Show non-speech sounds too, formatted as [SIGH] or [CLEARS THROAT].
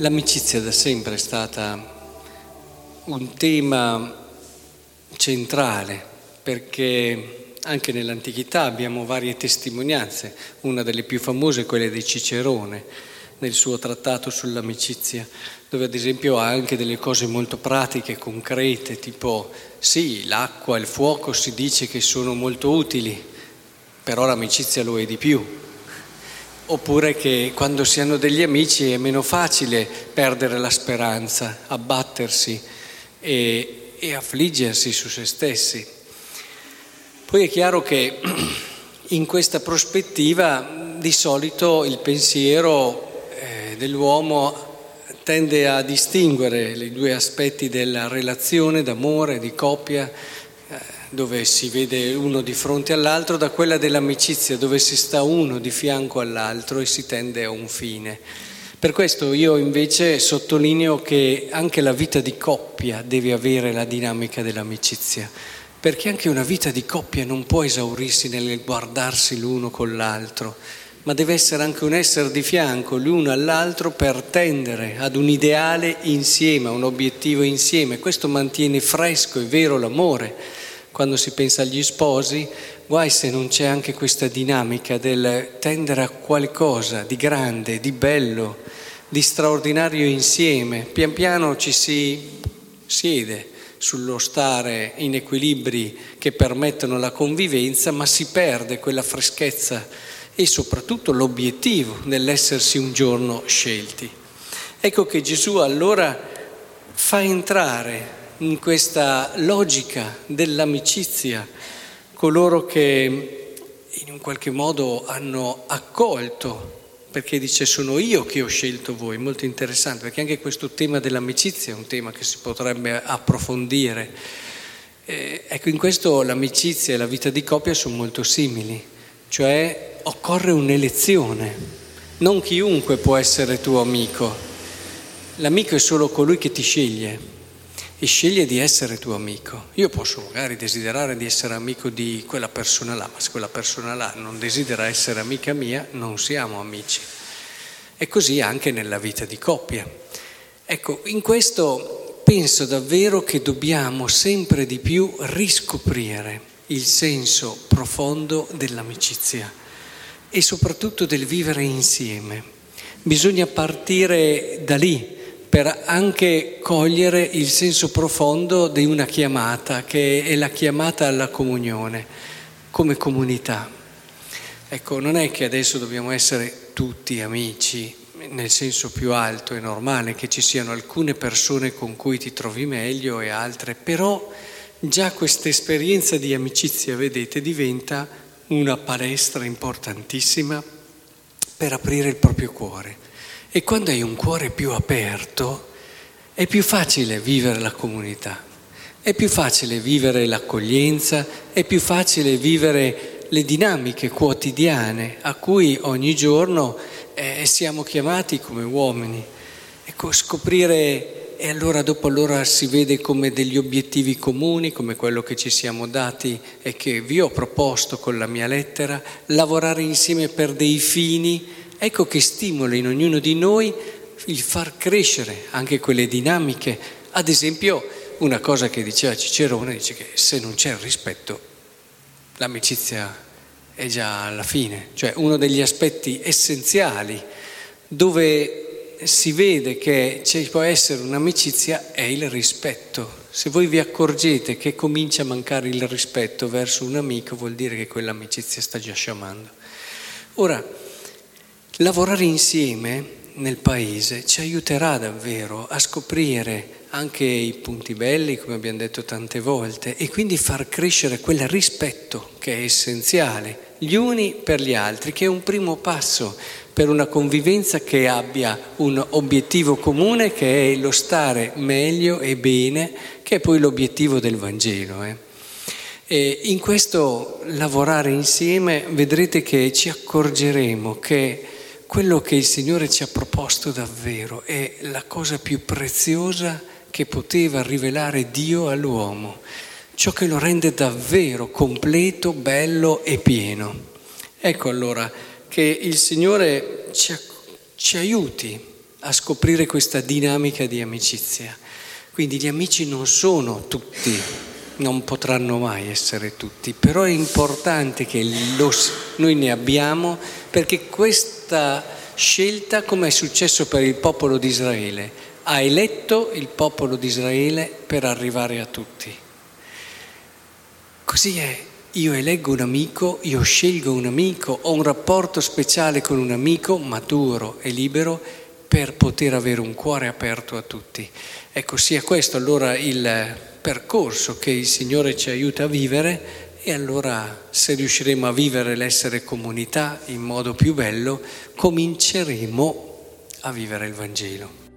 L'amicizia da sempre è stata un tema centrale perché anche nell'antichità abbiamo varie testimonianze, una delle più famose è quella di Cicerone nel suo trattato sull'amicizia, dove ad esempio ha anche delle cose molto pratiche, concrete, tipo sì, l'acqua e il fuoco si dice che sono molto utili, però l'amicizia lo è di più oppure che quando si hanno degli amici è meno facile perdere la speranza, abbattersi e, e affliggersi su se stessi. Poi è chiaro che [CLEARS THROAT] in questa prospettiva di solito il pensiero eh, dell'uomo tende a distinguere i due aspetti della relazione d'amore, di coppia, dove si vede uno di fronte all'altro, da quella dell'amicizia, dove si sta uno di fianco all'altro e si tende a un fine. Per questo io invece sottolineo che anche la vita di coppia deve avere la dinamica dell'amicizia, perché anche una vita di coppia non può esaurirsi nel guardarsi l'uno con l'altro, ma deve essere anche un essere di fianco l'uno all'altro per tendere ad un ideale insieme, a un obiettivo insieme. Questo mantiene fresco e vero l'amore quando si pensa agli sposi, guai se non c'è anche questa dinamica del tendere a qualcosa di grande, di bello, di straordinario insieme. Pian piano ci si siede sullo stare in equilibri che permettono la convivenza, ma si perde quella freschezza e soprattutto l'obiettivo nell'essersi un giorno scelti. Ecco che Gesù allora fa entrare in questa logica dell'amicizia coloro che in un qualche modo hanno accolto, perché dice sono io che ho scelto voi, molto interessante, perché anche questo tema dell'amicizia è un tema che si potrebbe approfondire. Eh, ecco, in questo l'amicizia e la vita di coppia sono molto simili, cioè occorre un'elezione, non chiunque può essere tuo amico, l'amico è solo colui che ti sceglie e sceglie di essere tuo amico. Io posso magari desiderare di essere amico di quella persona là, ma se quella persona là non desidera essere amica mia, non siamo amici. E così anche nella vita di coppia. Ecco, in questo penso davvero che dobbiamo sempre di più riscoprire il senso profondo dell'amicizia e soprattutto del vivere insieme. Bisogna partire da lì per anche cogliere il senso profondo di una chiamata, che è la chiamata alla comunione, come comunità. Ecco, non è che adesso dobbiamo essere tutti amici, nel senso più alto e normale, che ci siano alcune persone con cui ti trovi meglio e altre, però già questa esperienza di amicizia, vedete, diventa una palestra importantissima per aprire il proprio cuore e quando hai un cuore più aperto è più facile vivere la comunità, è più facile vivere l'accoglienza, è più facile vivere le dinamiche quotidiane a cui ogni giorno eh, siamo chiamati come uomini. Ecco, scoprire e allora dopo allora si vede come degli obiettivi comuni, come quello che ci siamo dati e che vi ho proposto con la mia lettera, lavorare insieme per dei fini ecco che stimola in ognuno di noi il far crescere anche quelle dinamiche. Ad esempio, una cosa che diceva Cicerone, dice che se non c'è il rispetto, l'amicizia è già alla fine, cioè uno degli aspetti essenziali dove si vede che ci può essere un'amicizia è il rispetto. Se voi vi accorgete che comincia a mancare il rispetto verso un amico, vuol dire che quell'amicizia sta già sciamando. Ora, Lavorare insieme nel paese ci aiuterà davvero a scoprire anche i punti belli, come abbiamo detto tante volte, e quindi far crescere quel rispetto che è essenziale, gli uni per gli altri, che è un primo passo per una convivenza che abbia un obiettivo comune, che è lo stare meglio e bene, che è poi l'obiettivo del Vangelo. Eh. E in questo lavorare insieme vedrete che ci accorgeremo che quello che il Signore ci ha proposto davvero è la cosa più preziosa che poteva rivelare Dio all'uomo, ciò che lo rende davvero completo, bello e pieno. Ecco allora che il Signore ci, ci aiuti a scoprire questa dinamica di amicizia. Quindi gli amici non sono tutti, non potranno mai essere tutti, però è importante che lo, noi ne abbiamo perché questa scelta, come è successo per il popolo di Israele, ha eletto il popolo di Israele per arrivare a tutti. Così è, io eleggo un amico, io scelgo un amico, ho un rapporto speciale con un amico maturo e libero per poter avere un cuore aperto a tutti. Ecco, sia questo allora il percorso che il Signore ci aiuta a vivere e allora se riusciremo a vivere l'essere comunità in modo più bello, cominceremo a vivere il Vangelo.